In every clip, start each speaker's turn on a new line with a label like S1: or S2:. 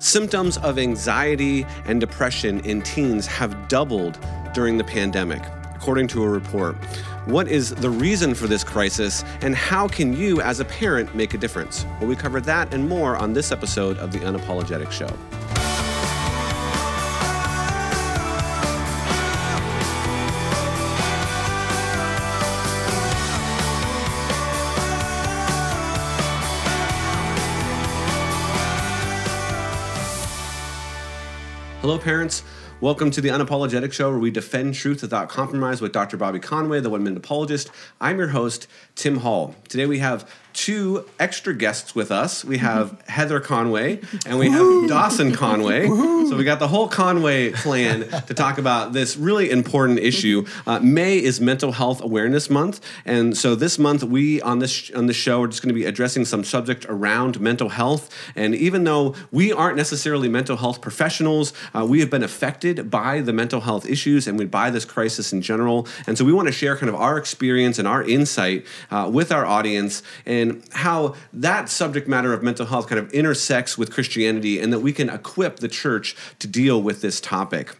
S1: Symptoms of anxiety and depression in teens have doubled during the pandemic, according to a report. What is the reason for this crisis, and how can you, as a parent, make a difference? Well, we covered that and more on this episode of The Unapologetic Show. Hello, parents. Welcome to the Unapologetic Show, where we defend truth without compromise with Dr. Bobby Conway, the one minute apologist. I'm your host, Tim Hall. Today we have two extra guests with us. We have Heather Conway and we have Dawson Conway. So we got the whole Conway clan to talk about this really important issue. Uh, May is Mental Health Awareness Month, and so this month we on this on the show are just going to be addressing some subject around mental health. And even though we aren't necessarily mental health professionals, uh, we have been affected by the mental health issues and by this crisis in general. And so we want to share kind of our experience and our insight uh, with our audience and and how that subject matter of mental health kind of intersects with Christianity and that we can equip the church to deal with this topic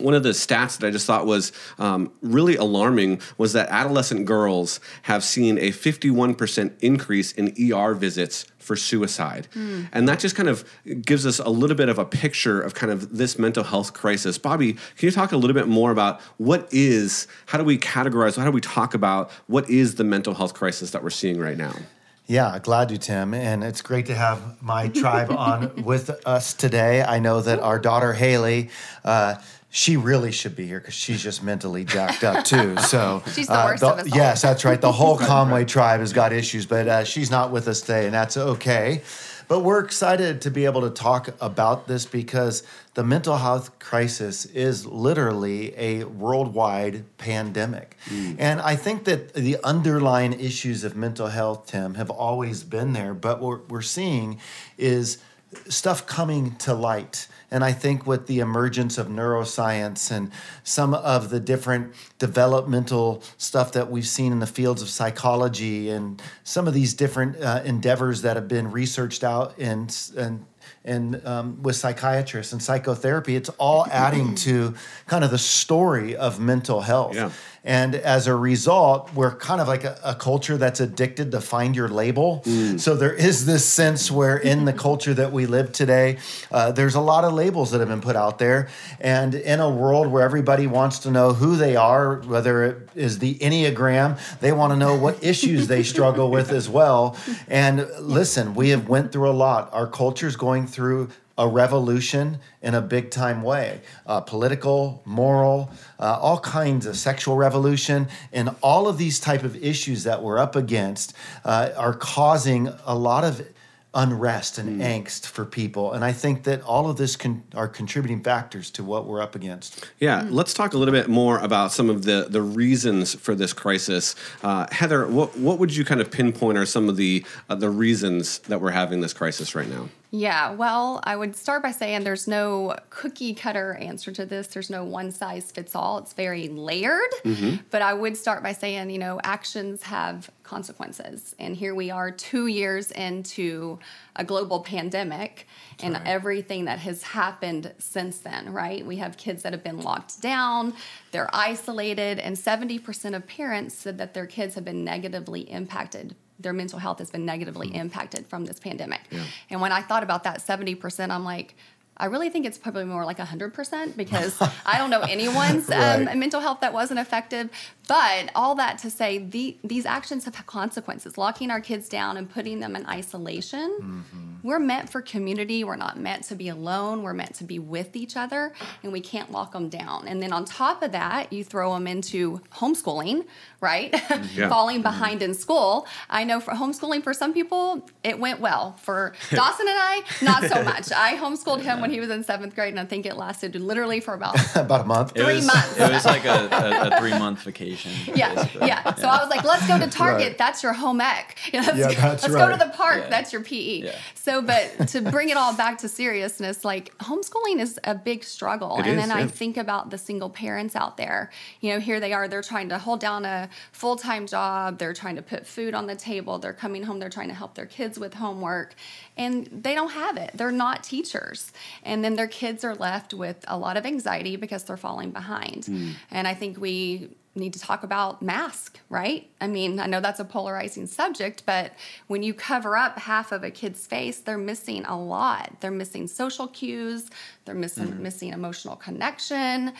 S1: one of the stats that I just thought was um, really alarming was that adolescent girls have seen a 51% increase in ER visits for suicide. Mm. And that just kind of gives us a little bit of a picture of kind of this mental health crisis. Bobby, can you talk a little bit more about what is, how do we categorize, how do we talk about what is the mental health crisis that we're seeing right now?
S2: Yeah, glad to, Tim. And it's great to have my tribe on with us today. I know that our daughter, Haley, uh, she really should be here because she's just mentally jacked up too. So
S3: she's the uh, worst uh, the, of
S2: us Yes, that's right. The whole Conway tribe has got issues, but uh, she's not with us today, and that's okay. But we're excited to be able to talk about this because the mental health crisis is literally a worldwide pandemic. Mm. And I think that the underlying issues of mental health, Tim, have always been there. But what we're seeing is stuff coming to light. And I think with the emergence of neuroscience and some of the different developmental stuff that we've seen in the fields of psychology and some of these different uh, endeavors that have been researched out and, and and um, with psychiatrists and psychotherapy, it's all adding to kind of the story of mental health. Yeah. And as a result, we're kind of like a, a culture that's addicted to find your label. Mm. So there is this sense where in the culture that we live today, uh, there's a lot of labels that have been put out there. And in a world where everybody wants to know who they are, whether it is the Enneagram, they want to know what issues they struggle with as well. And listen, we have went through a lot. Our culture is going through a revolution in a big time way. Uh, political moral uh, all kinds of sexual revolution. And all of these type of issues that we're up against uh, are causing a lot of unrest and mm. angst for people. And i think that all of this can, are contributing factors to what we're up against.
S1: Yeah mm. let's talk a little bit more about some of the the reasons for this crisis. Uh, heather what, what would you kind of pinpoint are some of the uh, the reasons that we're having this crisis right now
S3: yeah, well, I would start by saying there's no cookie cutter answer to this. There's no one size fits all. It's very layered. Mm-hmm. But I would start by saying, you know, actions have consequences. And here we are 2 years into a global pandemic That's and right. everything that has happened since then, right? We have kids that have been locked down, they're isolated, and 70% of parents said that their kids have been negatively impacted their mental health has been negatively mm-hmm. impacted from this pandemic. Yeah. And when I thought about that 70%, I'm like, I really think it's probably more like 100% because I don't know anyone's um, right. mental health that wasn't effective. But all that to say, the, these actions have consequences. Locking our kids down and putting them in isolation. Mm-hmm. We're meant for community. We're not meant to be alone. We're meant to be with each other, and we can't lock them down. And then on top of that, you throw them into homeschooling, right? Yeah. Falling mm-hmm. behind mm-hmm. in school. I know for homeschooling, for some people, it went well. For Dawson and I, not so much. I homeschooled him when he was in seventh grade, and I think it lasted literally for about
S2: about a month.
S3: Three
S4: was,
S3: months.
S4: It was like a, a, a three month vacation
S3: vacation. Yeah, basically. yeah. So I was like, let's go to Target. Right. That's your home ec. let's, yeah, that's let's right. go to the park. Yeah. That's your PE. Yeah. So So, but to bring it all back to seriousness, like homeschooling is a big struggle.
S1: It
S3: and
S1: is,
S3: then I think about the single parents out there. You know, here they are, they're trying to hold down a full time job, they're trying to put food on the table, they're coming home, they're trying to help their kids with homework, and they don't have it. They're not teachers. And then their kids are left with a lot of anxiety because they're falling behind.
S1: Hmm.
S3: And I think we need to talk about mask, right? I mean, I know that's a polarizing subject, but when you cover up half of a kid's face, they're missing a lot. They're missing social cues, they're missing
S1: Mm-hmm.
S3: missing emotional connection,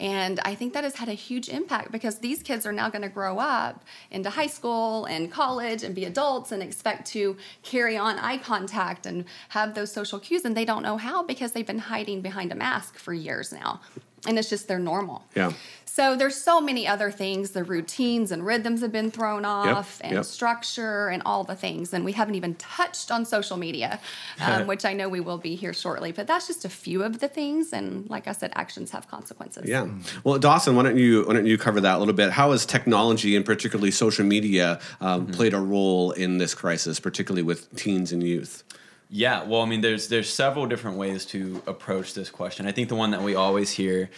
S3: and I think that has had a huge impact because these kids are now going to grow up into high school and college and be adults and expect to carry on eye contact and have those social cues and they don't know how because they've been hiding behind a mask for years now. And it's just their normal.
S1: Yeah.
S3: So there's so many other things. The routines and rhythms have been thrown off, and
S1: yep.
S3: structure, and all the things. And we haven't even touched on social media, um, which I know we will be here shortly. But that's just a few of the things. And like I said, actions have consequences.
S1: Yeah. Well, Dawson, why don't you why don't you cover that a little bit? How has technology and particularly social media um, played a role in this crisis, particularly with teens and youth?
S4: Yeah, well, I mean, there's there's several different ways to approach this question. I think the one that we always hear,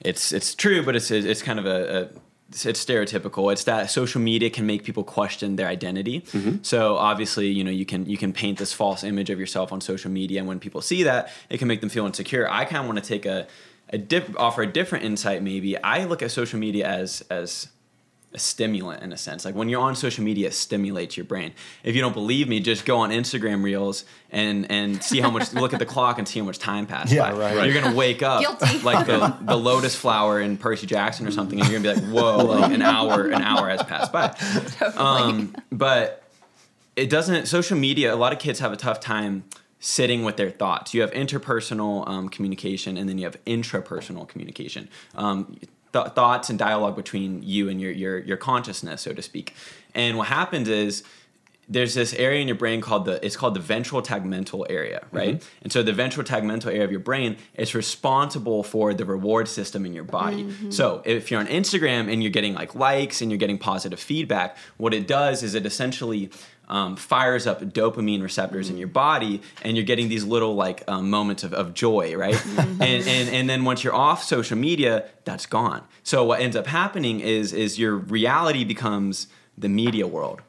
S4: it's it's true, but it's it's kind of a, a it's, stereotypical. It's that social media can make people question their identity. Mm-hmm. So obviously, you know, you can you can paint this false image of yourself on social media, and when people see that, it can make them feel insecure. I kind of want to take a a dip, offer a different insight. Maybe I look at social media as as a stimulant in a sense. Like when you're on social media, it stimulates your brain. If you don't believe me, just go on Instagram Reels and and see how much. look at the clock and see how much time passed
S2: Yeah,
S4: by.
S2: right. Right.
S4: You're gonna wake up
S3: Guilty.
S4: like the the lotus flower in Percy Jackson or something, and you're gonna be like, whoa, like an hour an hour has passed by. Um, but it doesn't. Social media. A lot of kids have a tough time sitting with their thoughts. You have interpersonal um, communication, and then you have intrapersonal communication. Um, th- thoughts and dialogue between you and your your your consciousness, so to speak. And what happens is there's this area in your brain called the it's called the ventral tegmental area mm-hmm. right? And so the ventral tegmental area of your brain is responsible for the reward system in your body. Mm-hmm. So if you're on instagram and you're getting like likes and you're getting positive feedback what it does is it essentially um, fires up dopamine receptors in mm-hmm. your body and you're getting these little like um, moments of, of joy right mm-hmm. and, and and then once you're off social media that's gone so what ends up happening is is your reality becomes the media world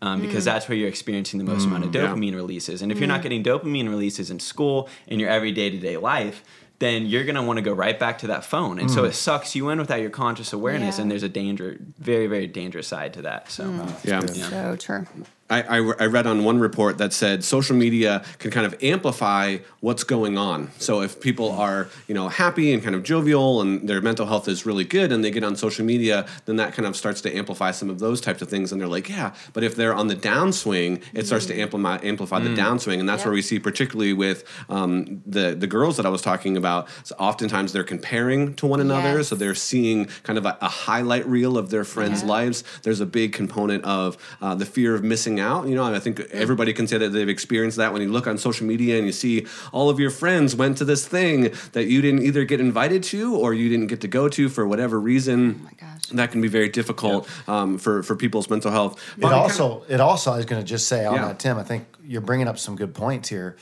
S4: um, because mm. that's where you're experiencing the most amount of mm,
S1: yeah.
S4: dopamine releases. And if you're not mm. getting dopamine releases in school in your every day to day life, then you're gonna want to go right back to that phone, and so it sucks you in without your conscious awareness.
S3: Yeah.
S4: And there's a danger, very very dangerous side to that. So
S1: Yeah.
S3: So true.
S1: I, I, I read on one report that said social media can kind of amplify what's going on. So if people are you know happy and kind of jovial and their mental health is really good and they get on social media, then that kind of starts to amplify some of those types of things. And they're like, yeah, but if they're on the downswing, it starts to amplify amplify the downswing, and that's
S3: Yep.
S1: where we see particularly with um, the the girls that I was talking about. So oftentimes they're comparing to one another,
S3: Yes.
S1: so they're seeing kind of a, a highlight reel of their friends'
S3: Yeah.
S1: lives. There's a big component of uh, the fear of missing out. You know, I think everybody can say that they've experienced that when you look on social media and you see all of your friends went to this thing that you didn't either get invited to or you didn't get to go to for whatever reason.
S3: Oh my gosh.
S1: That can be very difficult um, for for people's mental health.
S2: It
S1: Bobby, kind
S2: also, it also, I was going to just say on
S1: Yeah.
S2: that, Tim. I think you're bringing up some good points here.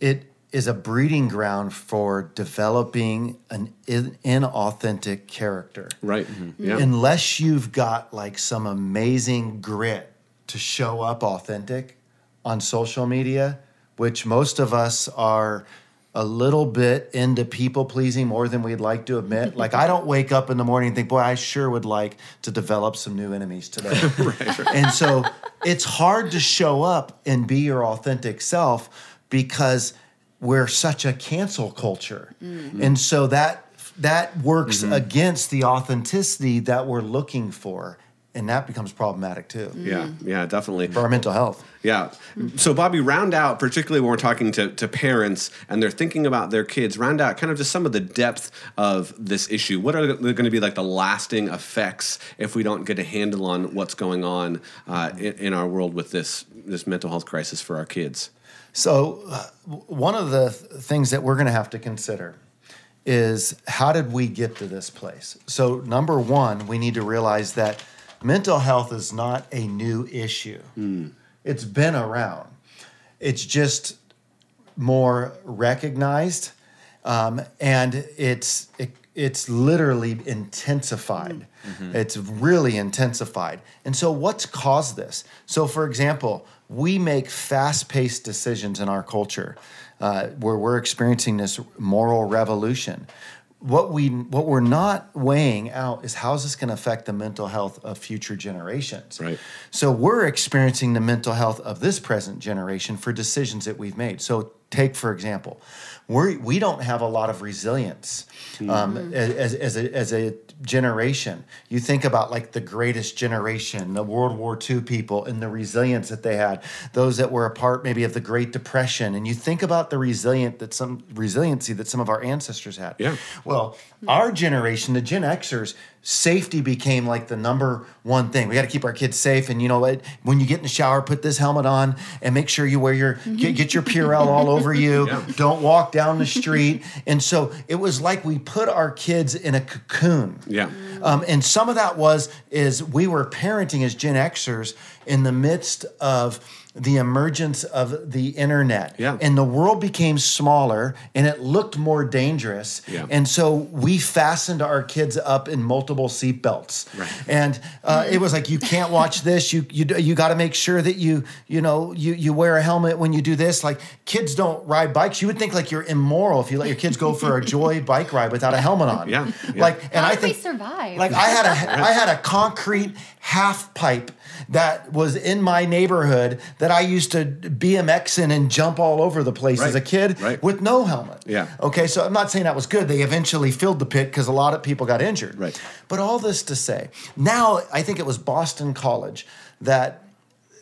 S2: It is a breeding ground for developing an in, inauthentic character.
S1: right? Yeah.
S2: Unless you've got like some amazing grit to show up authentic on social media, which most of us are a little bit into people pleasing more than we'd like to admit. like I don't wake up in the morning and think, boy, I sure would like to develop some new enemies today. And so it's hard to show up and be your authentic self because we're such a cancel culture. Mm-hmm. And so that that works mm-hmm. against the authenticity that we're looking for. And that becomes problematic too
S1: yeah, yeah, definitely.
S2: for our mental health.
S1: Yeah. So, Bobby, round out, particularly when we're talking to, to parents and they're thinking about their kids, round out kind of just some of the depth of this issue. What are they going to be like the lasting effects if we don't get a handle on what's going on uh, in, in our world with this, this mental health crisis for our kids?
S2: So, uh, one of the th- things that we're going to have to consider is how did we get to this place? So, number one, we need to realize that mental health is not a new issue, it's been around. It's just more recognized, um, and it's it, it's literally intensified. Mm-hmm. It's really intensified. And so, what's caused this? So, for example, we make fast-paced decisions in our culture, uh, where we're experiencing this moral revolution what we what we're not weighing out is how is this going to affect the mental health of future generations.
S1: Right.
S2: So we're experiencing the mental health of this present generation for decisions that we've made. So take for example we we don't have a lot of resilience um, mm-hmm. as, as, a, as a generation. You think about like the greatest generation, the World War II people, and the resilience that they had. Those that were a part maybe of the Great Depression, and you think about the resilient that some resiliency that some of our ancestors had.
S1: Yeah.
S2: Well, our generation, the Gen Xers, safety became like the number one thing. We got to keep our kids safe. And you know what? When you get in the shower, put this helmet on and make sure you wear your mm-hmm. get, get your Purell all over you. Yeah. Don't walk down the street. And so it was like we put our kids in a cocoon.
S1: Yeah.
S2: Um, and some of that was is we were parenting as Gen Xers in the midst of the emergence of the internet.
S1: Yeah.
S2: And the world became smaller and it looked more dangerous.
S1: Yeah.
S2: And so we fastened our kids up in multiple seatbelts.
S1: Right.
S2: And uh, it was like, you can't watch this. You you, you got to make sure that you, you know, you, you wear a helmet when you do this. Like kids don't ride bikes. You would think like you're immoral if you let your kids go for a joy bike ride without a helmet on.
S1: Yeah. yeah.
S2: Like, and
S3: How
S2: I think
S3: we survive?
S2: like I had a I had a concrete half pipe that was in my neighborhood that I used to BMX in and jump all over the place
S1: right.
S2: as a kid
S1: right.
S2: with no helmet.
S1: Yeah.
S2: Okay, so I'm not saying that was good. They eventually filled the pit because a lot of people got injured.
S1: Right.
S2: But all this to say, now I think it was Boston College that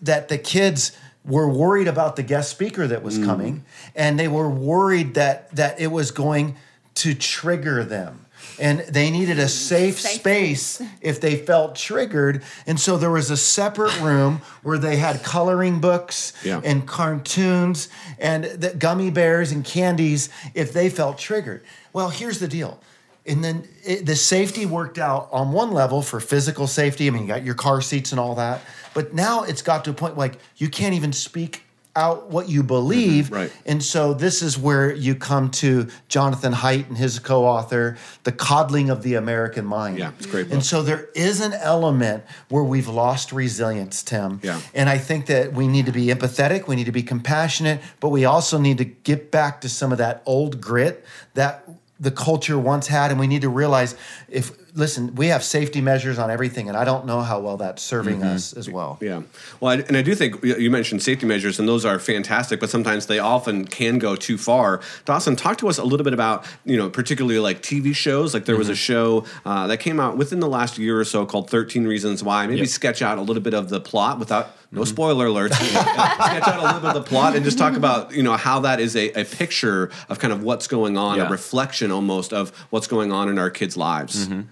S2: that the kids were worried about the guest speaker that was mm. coming and they were worried that that it was going to trigger them and they needed a safe, safe space if they felt triggered. And so there was a separate room where they had coloring books
S1: yeah.
S2: and cartoons and the gummy bears and candies if they felt triggered. Well, here's the deal. And then it, the safety worked out on one level for physical safety. I mean, you got your car seats and all that. But now it's got to a point like you can't even speak out what you believe.
S1: Mm-hmm, right.
S2: And so this is where you come to Jonathan Haidt and his co-author, The Coddling of the American Mind.
S1: Yeah, it's great. Book.
S2: And so there is an element where we've lost resilience, Tim.
S1: Yeah.
S2: And I think that we need to be empathetic, we need to be compassionate, but we also need to get back to some of that old grit that the culture once had and we need to realize if listen, we have safety measures on everything, and I don't know how well that's serving mm-hmm. us as well.
S1: Yeah. Well, I, and I do think you mentioned safety measures, and those are fantastic, but sometimes they often can go too far. Dawson, talk to us a little bit about, you know, particularly like TV shows. Like there mm-hmm. was a mm-hmm. show uh, that came out within the last year or so called 13 Reasons Why. Maybe yep. sketch out a little bit of the plot without no mm-hmm. spoiler alerts. sketch out a little bit of the plot and just talk about you know how that is a, a picture of kind of what's going on, yeah. a reflection almost of what's going on in our kids' lives.
S4: Mm-hmm.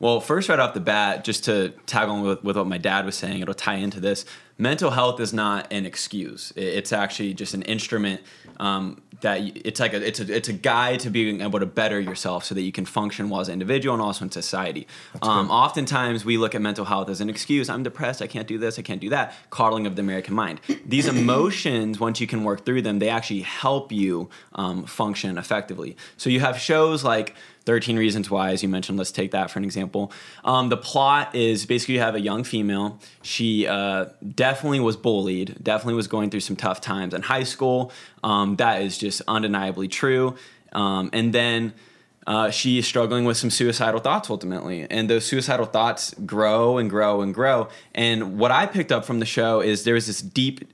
S4: Well, first, right off the bat, just to tag on with, with what my dad was saying, it'll tie into this. Mental health is not an excuse. It's actually just an instrument um, that it's like a it's a it's a guide to being able to better yourself so that you can function well as an individual and also in society. Um, oftentimes, we look at mental health as an excuse. I'm depressed. I can't do this. I can't do that. Coddling of the American mind. These emotions, once you can work through them, they actually help you um, function effectively. So you have shows like 13 Reasons Why, as you mentioned. Let's take that for an example. Um, the plot is basically you have a young female. She uh, definitely was bullied, definitely was going through some tough times in high school. Um, that is just undeniably true. Um, and then uh, she is struggling with some suicidal thoughts ultimately. And those suicidal thoughts grow and grow and grow. And what I picked up from the show is there was this deep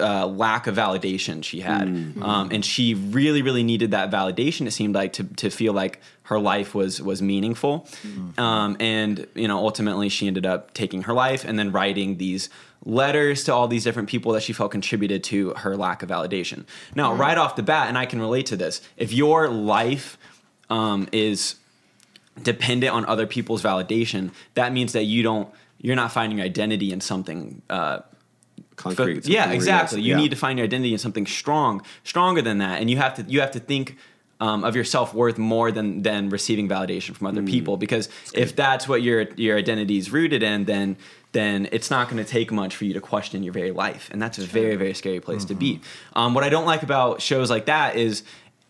S4: uh, lack of validation she had, mm-hmm. um, and she really, really needed that validation. It seemed like to to feel like her life was was meaningful, mm-hmm. um, and you know, ultimately, she ended up taking her life and then writing these letters to all these different people that she felt contributed to her lack of validation. Now, mm-hmm. right off the bat, and I can relate to this, if your life um, is dependent on other people's validation, that means that you don't you're not finding identity in something. Uh,
S1: concrete.
S4: yeah, exactly. You yeah. need to find your identity in something strong, stronger than that, and you have to you have to think um, of your self worth more than than receiving validation from other people. Because if that's what your your identity is rooted in, then then it's not going to take much for you to question your very life, and that's a very very scary place to be. Um, what I don't like about shows like that is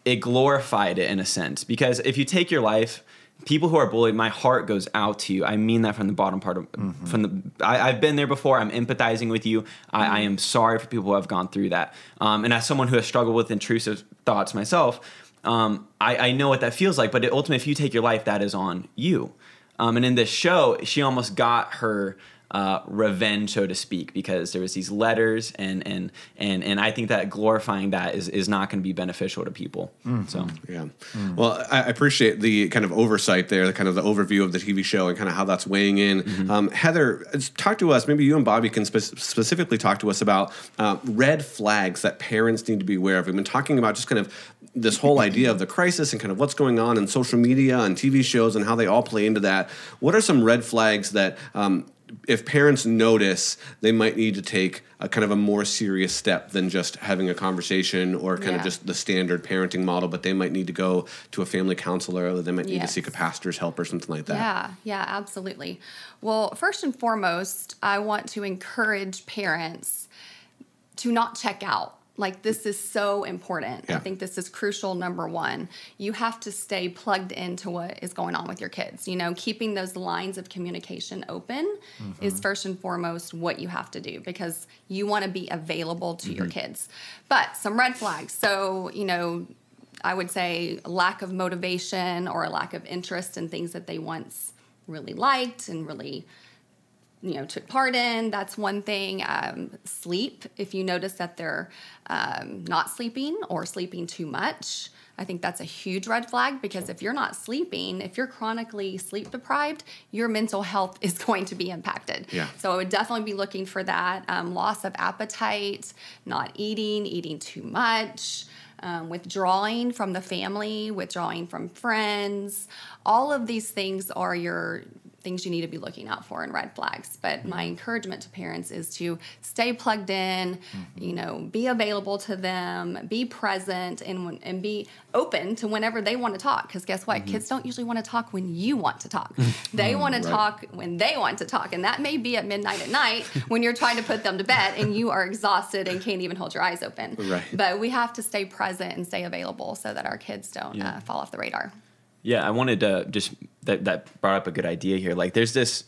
S4: it glorified it in a sense because if you take your life people who are bullied my heart goes out to you. I mean that from the bottom part of from the I, i've been there before. I'm empathizing with you. I, I am sorry for people who have gone through that. Um, and as someone who has struggled with intrusive thoughts myself um, I, I know what that feels like but it, ultimately if you take your life that is on you. Um, and in this show she almost got her uh, revenge, so to speak, because there was these letters, and and and and I think that glorifying that is is not going to be beneficial to people. So
S1: Yeah. Well, I appreciate the kind of oversight there, the kind of the overview of the TV show and kind of how that's weighing in. Um, Heather, talk to us. Maybe you and Bobby can spe- specifically talk to us about uh, red flags that parents need to be aware of. We've been talking about just kind of this whole idea of the crisis and kind of what's going on in social media and TV shows and how they all play into that. What are some red flags that um, if parents notice, they might need to take a kind of a more serious step than just having a conversation or kind of just the standard parenting model, but they might need to go to a family counselor or they might need to seek a pastor's help or something like that.
S3: Yeah, yeah, absolutely. Well, first and foremost, I want to encourage parents to not check out. Like, this is so important.
S1: Yeah.
S3: I think this is crucial. Number one, you have to stay plugged into what is going on with your kids. You know, keeping those lines of communication open mm-hmm. is first and foremost what you have to do because you want to be available to your mm-hmm. kids. But some red flags. So, you know, I would say lack of motivation or a lack of interest in things that they once really liked and really you know took part in that's one thing um, sleep if you notice that they're um, not sleeping or sleeping too much i think that's a huge red flag because if you're not sleeping if you're chronically sleep deprived your mental health is going to be impacted
S1: Yeah.
S3: so i would definitely be looking for that um, loss of appetite not eating eating too much um, withdrawing from the family, withdrawing from friends. All of these things are your things you need to be looking out for in red flags. But mm-hmm. my encouragement to parents is to stay plugged in, mm-hmm. you know, be available to them, be present, and and be open to whenever they want to talk. Because guess what, mm-hmm. kids don't usually want to talk when you want to talk. They mm, want to talk when they want to talk, and that may be at midnight at night when you're trying to put them to bed and you are exhausted and can't even hold your eyes open.
S1: Right.
S3: But we have to stay present and stay available so that our kids don't uh,
S4: Yeah.
S3: uh, fall off the radar.
S4: Yeah, I wanted to just that that brought up a good idea here. Like, there's this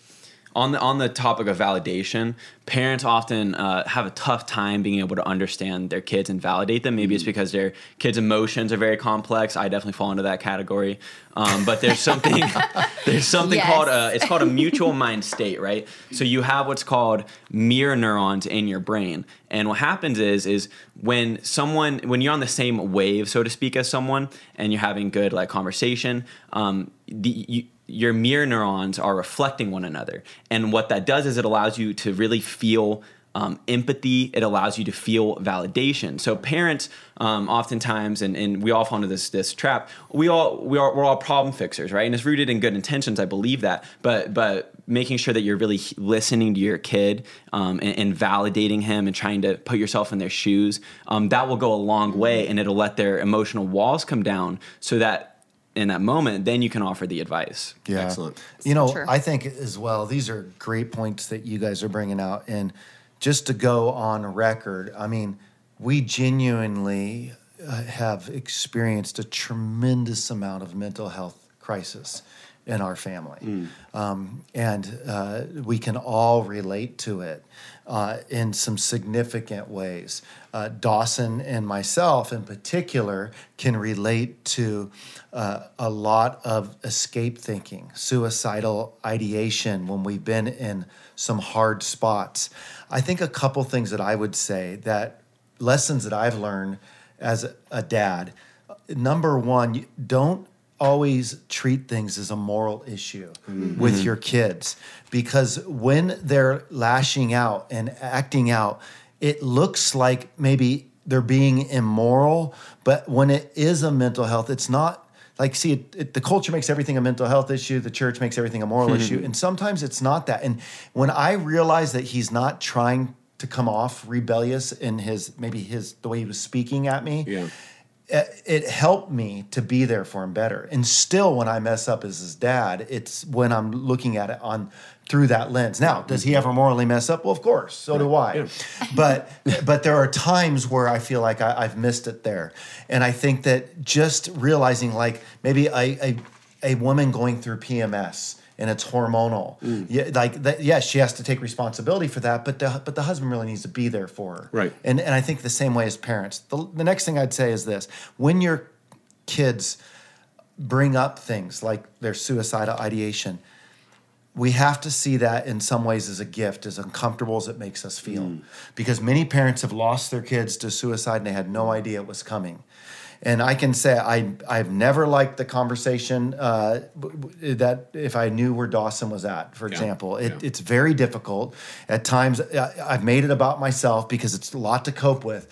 S4: on the on the topic of validation. Parents often uh, have a tough time being able to understand their kids and validate them. Maybe it's because their kids' emotions are very complex. I definitely fall into that category. Um, but there's something there's something
S3: Yes.
S4: called a, it's called a mutual mind state, right? So you have what's called mirror neurons in your brain, and what happens is is when someone when you're on the same wave, so to speak, as someone, and you're having good like conversation, um, the you, your mirror neurons are reflecting one another, and what that does is it allows you to really feel um, empathy. It allows you to feel validation. So parents, um, oftentimes, and, and we all fall into this this trap. We all we are we're all problem fixers, right? And it's rooted in good intentions. I believe that, but but making sure that you're really listening to your kid um, and, and validating him and trying to put yourself in their shoes, um, that will go a long way, and it'll let their emotional walls come down, so that in that moment, then you can offer the advice.
S2: Yeah.
S1: Excellent.
S2: You know,
S3: true.
S2: I think as well, these are great points that you guys are bringing out. And just to go on record, I mean, we genuinely uh, have experienced a tremendous amount of mental health crisis in our family. Um, and uh, we can all relate to it uh, in some significant ways. Uh, Dawson and myself, in particular, can relate to uh, a lot of escape thinking, suicidal ideation when we've been in some hard spots. I think a couple things that I would say that lessons that I've learned as a- a dad. Number one, don't always treat things as a moral issue mm-hmm. with your kids because when they're lashing out and acting out, it looks like maybe they're being immoral, but when it is a mental health, it's not like see it, it, the culture makes everything a mental health issue the church makes everything a moral issue mm-hmm. and sometimes it's not that. And when i realize that he's not trying to come off rebellious in his maybe his the way he was speaking at me
S1: Yeah.
S2: It helped me to be there for him better. And still, when I mess up as his dad, it's when I'm looking at it on through that lens. Now, does he ever morally mess up? Well, of course, so do I. But but there are times where I feel like I, I've missed it there, and I think that just realizing, like maybe a a, a woman going through PMS and it's hormonal. Mm. Yeah, like that, yes, she has to take responsibility for that, but the but the husband really needs to be there for her.
S1: Right.
S2: And and I think the same way as parents. The, the next thing I'd say is this: when your kids bring up things like their suicidal ideation, we have to see that in some ways as a gift, as uncomfortable as it makes us feel. Mm. Because many parents have lost their kids to suicide and they had no idea it was coming. And I can say I I've never liked the conversation uh, that if I knew where Dawson was at, for
S1: Yeah.
S2: example, it,
S1: Yeah.
S2: it's very difficult. At times, I've made it about myself because it's a lot to cope with.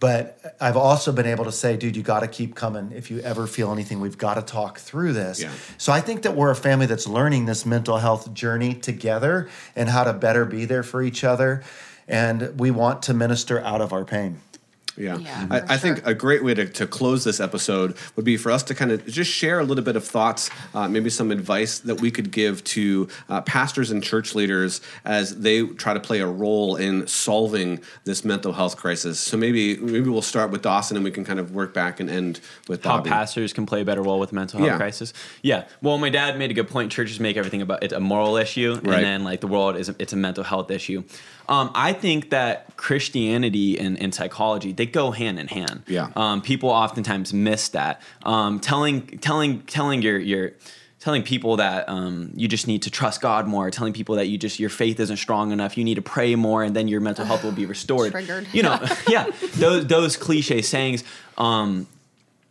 S2: But I've also been able to say, dude, you got to keep coming. If you ever feel anything, we've got to talk through this.
S1: Yeah.
S2: So I think that we're a family that's learning this mental health journey together and how to better be there for each other. And we want to minister out of our pain.
S1: Yeah.
S3: Yeah,
S1: I,
S3: for
S1: I think a great way to, to close this episode would be for us to kind of just share a little bit of thoughts, uh, maybe some advice that we could give to uh, pastors and church leaders as they try to play a role in solving this mental health crisis. So maybe maybe we'll start with Dawson and we can kind of work back and end with
S4: how pastors can play a better role with mental health
S1: Yeah.
S4: crisis. Yeah. Well, my dad made a good point. Churches make everything about it's a moral issue,
S1: Right.
S4: and then like the world is it's a mental health issue. Um, I think that Christianity and, and psychology they go hand in hand.
S1: Yeah.
S4: Um, people oftentimes miss that. Um, telling telling telling your your telling people that um, you just need to trust God more, telling people that you just your faith isn't strong enough, you need to pray more, and then your mental health will be restored.
S3: Triggered.
S4: You know, yeah, those those cliche sayings. Um,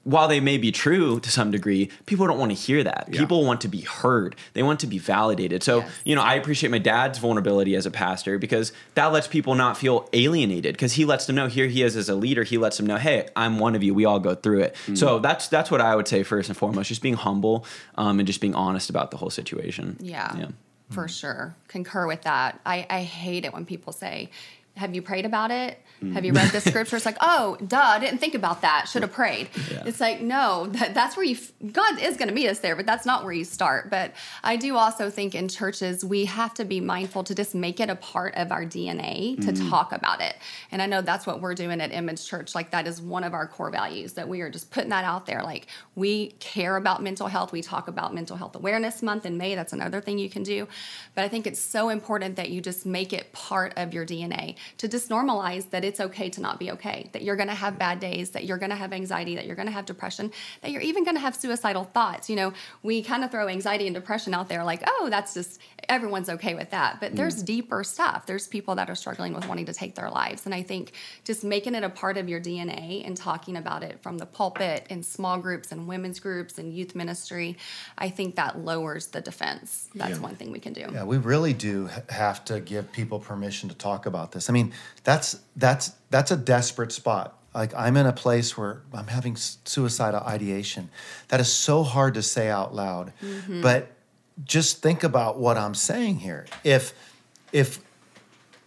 S4: while they may be true to some degree, people don't want to hear that.
S1: Yeah.
S4: People want to be heard. They want to be validated. So,
S3: Yes.
S4: you know, I appreciate my dad's vulnerability as a pastor because that lets people not feel alienated because he lets them know here he is as a leader. He lets them know, hey, I'm one of you. We all go through it.
S1: Mm.
S4: So that's that's what I would say first and foremost, just being humble um, and just being honest about the whole situation.
S3: Yeah,
S4: Yeah.
S3: for sure. Concur with that. I, I hate it when people say, Have you prayed about it? Mm. Have you read the scripture? It's like, oh, duh, I didn't think about that. Should have prayed.
S4: Yeah.
S3: It's like, no, that, that's where you, God is going to meet us there, but that's not where you start. But I do also think in churches, we have to be mindful to just make it a part of our DNA to mm. talk about it. And I know that's what we're doing at Image Church. Like, that is one of our core values that we are just putting that out there. Like, we care about mental health. We talk about Mental Health Awareness Month in May. That's another thing you can do. But I think it's so important that you just make it part of your DNA to just normalize that it's okay to not be okay, that you're going to have bad days, that you're going to have anxiety, that you're going to have depression, that you're even going to have suicidal thoughts. You know, we kind of throw anxiety and depression out there like, oh, that's just everyone's okay with that. But there's mm. deeper stuff. There's people that are struggling with wanting to take their lives. And I think just making it a part of your DNA and talking about it from the pulpit in small groups and women's groups and youth ministry, I think that lowers the defense. That's
S1: Yeah.
S3: one thing we can do.
S2: Yeah, we really do have to give people permission to talk about this. I mean, that's that's that's a desperate spot. Like I'm in a place where I'm having suicidal ideation. That is so hard to say out loud. Mm-hmm. But just think about what I'm saying here. If if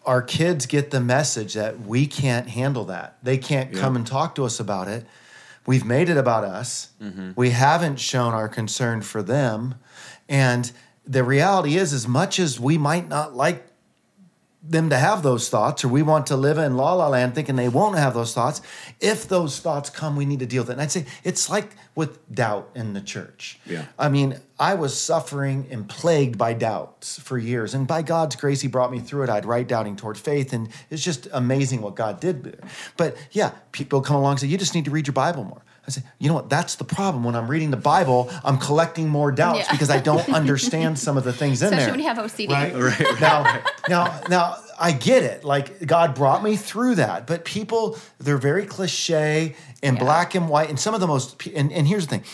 S2: our kids get the message that we can't handle that, they can't come and talk to us about it. We've made it about us. Mm-hmm. We haven't shown our concern for them. And the reality is, as much as we might not like them to have those thoughts, or we want to live in la la land thinking they won't have those thoughts, if those thoughts come, we need to deal with it. And I'd say it's like with doubt in the church.
S1: Yeah.
S2: I mean, I was suffering and plagued by doubts for years. And by God's grace, He brought me through it. I'd write doubting toward faith. And it's just amazing what God did there. But yeah, people come along and say, you just need to read your Bible more. I say, you know what? That's the problem. When I'm reading the Bible, I'm collecting more doubts
S3: Yeah.
S2: because I don't understand some of the things in
S3: Especially
S2: there.
S3: Especially when you have OCD.
S2: Right.
S1: Right.
S2: Now, now, now, I get it. Like God brought me through that, but people, they're very cliche and
S3: Yeah.
S2: black and white, and some of the most. And, and here's the thing: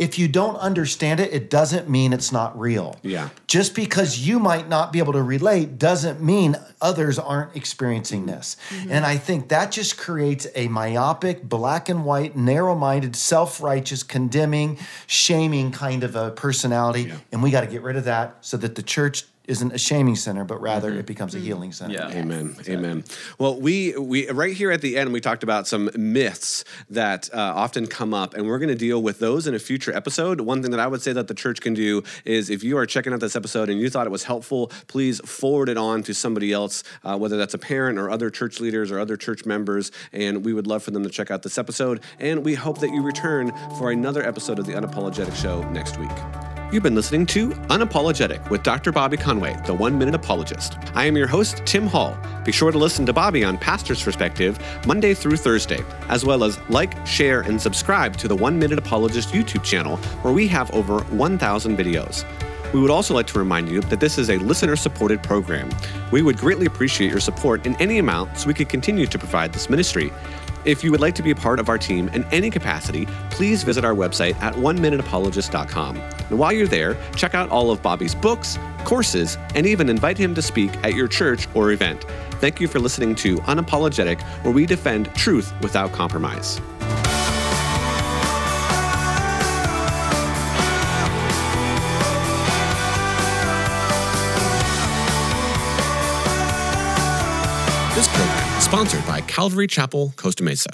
S2: if you don't understand it, it doesn't mean it's not real.
S1: Yeah.
S2: Just because you might not be able to relate doesn't mean others aren't experiencing this. Mm-hmm. And I think that just creates a myopic, black and white, narrow-minded, self-righteous, condemning, shaming kind of a personality,
S1: Yeah.
S2: and we got to get rid of that so that the church isn't a shaming center, but rather it becomes a healing center.
S4: Yeah.
S1: Amen. Amen. Well, we we right here at the end we talked about some myths that uh, often come up, and we're going to deal with those in a future episode. One thing that I would say that the church can do is if you are checking out this episode and you thought it was helpful, please forward it on to somebody else, uh, whether that's a parent or other church leaders or other church members, and we would love for them to check out this episode. And we hope that you return for another episode of the Unapologetic Show next week. You've been listening to Unapologetic with Dr. Bobby Conway, the one minute apologist. I am your host, Tim Hall. Be sure to listen to Bobby on Pastor's Perspective Monday through Thursday, as well as like, share, and subscribe to the One Minute Apologist YouTube channel, where we have over 1,000 videos. We would also like to remind you that this is a listener supported program. We would greatly appreciate your support in any amount so we could continue to provide this ministry. If you would like to be a part of our team in any capacity, please visit our website at oneminuteapologist.com. And while you're there, check out all of Bobby's books, courses, and even invite him to speak at your church or event. Thank you for listening to Unapologetic, where we defend truth without compromise. Sponsored by Calvary Chapel, Costa Mesa.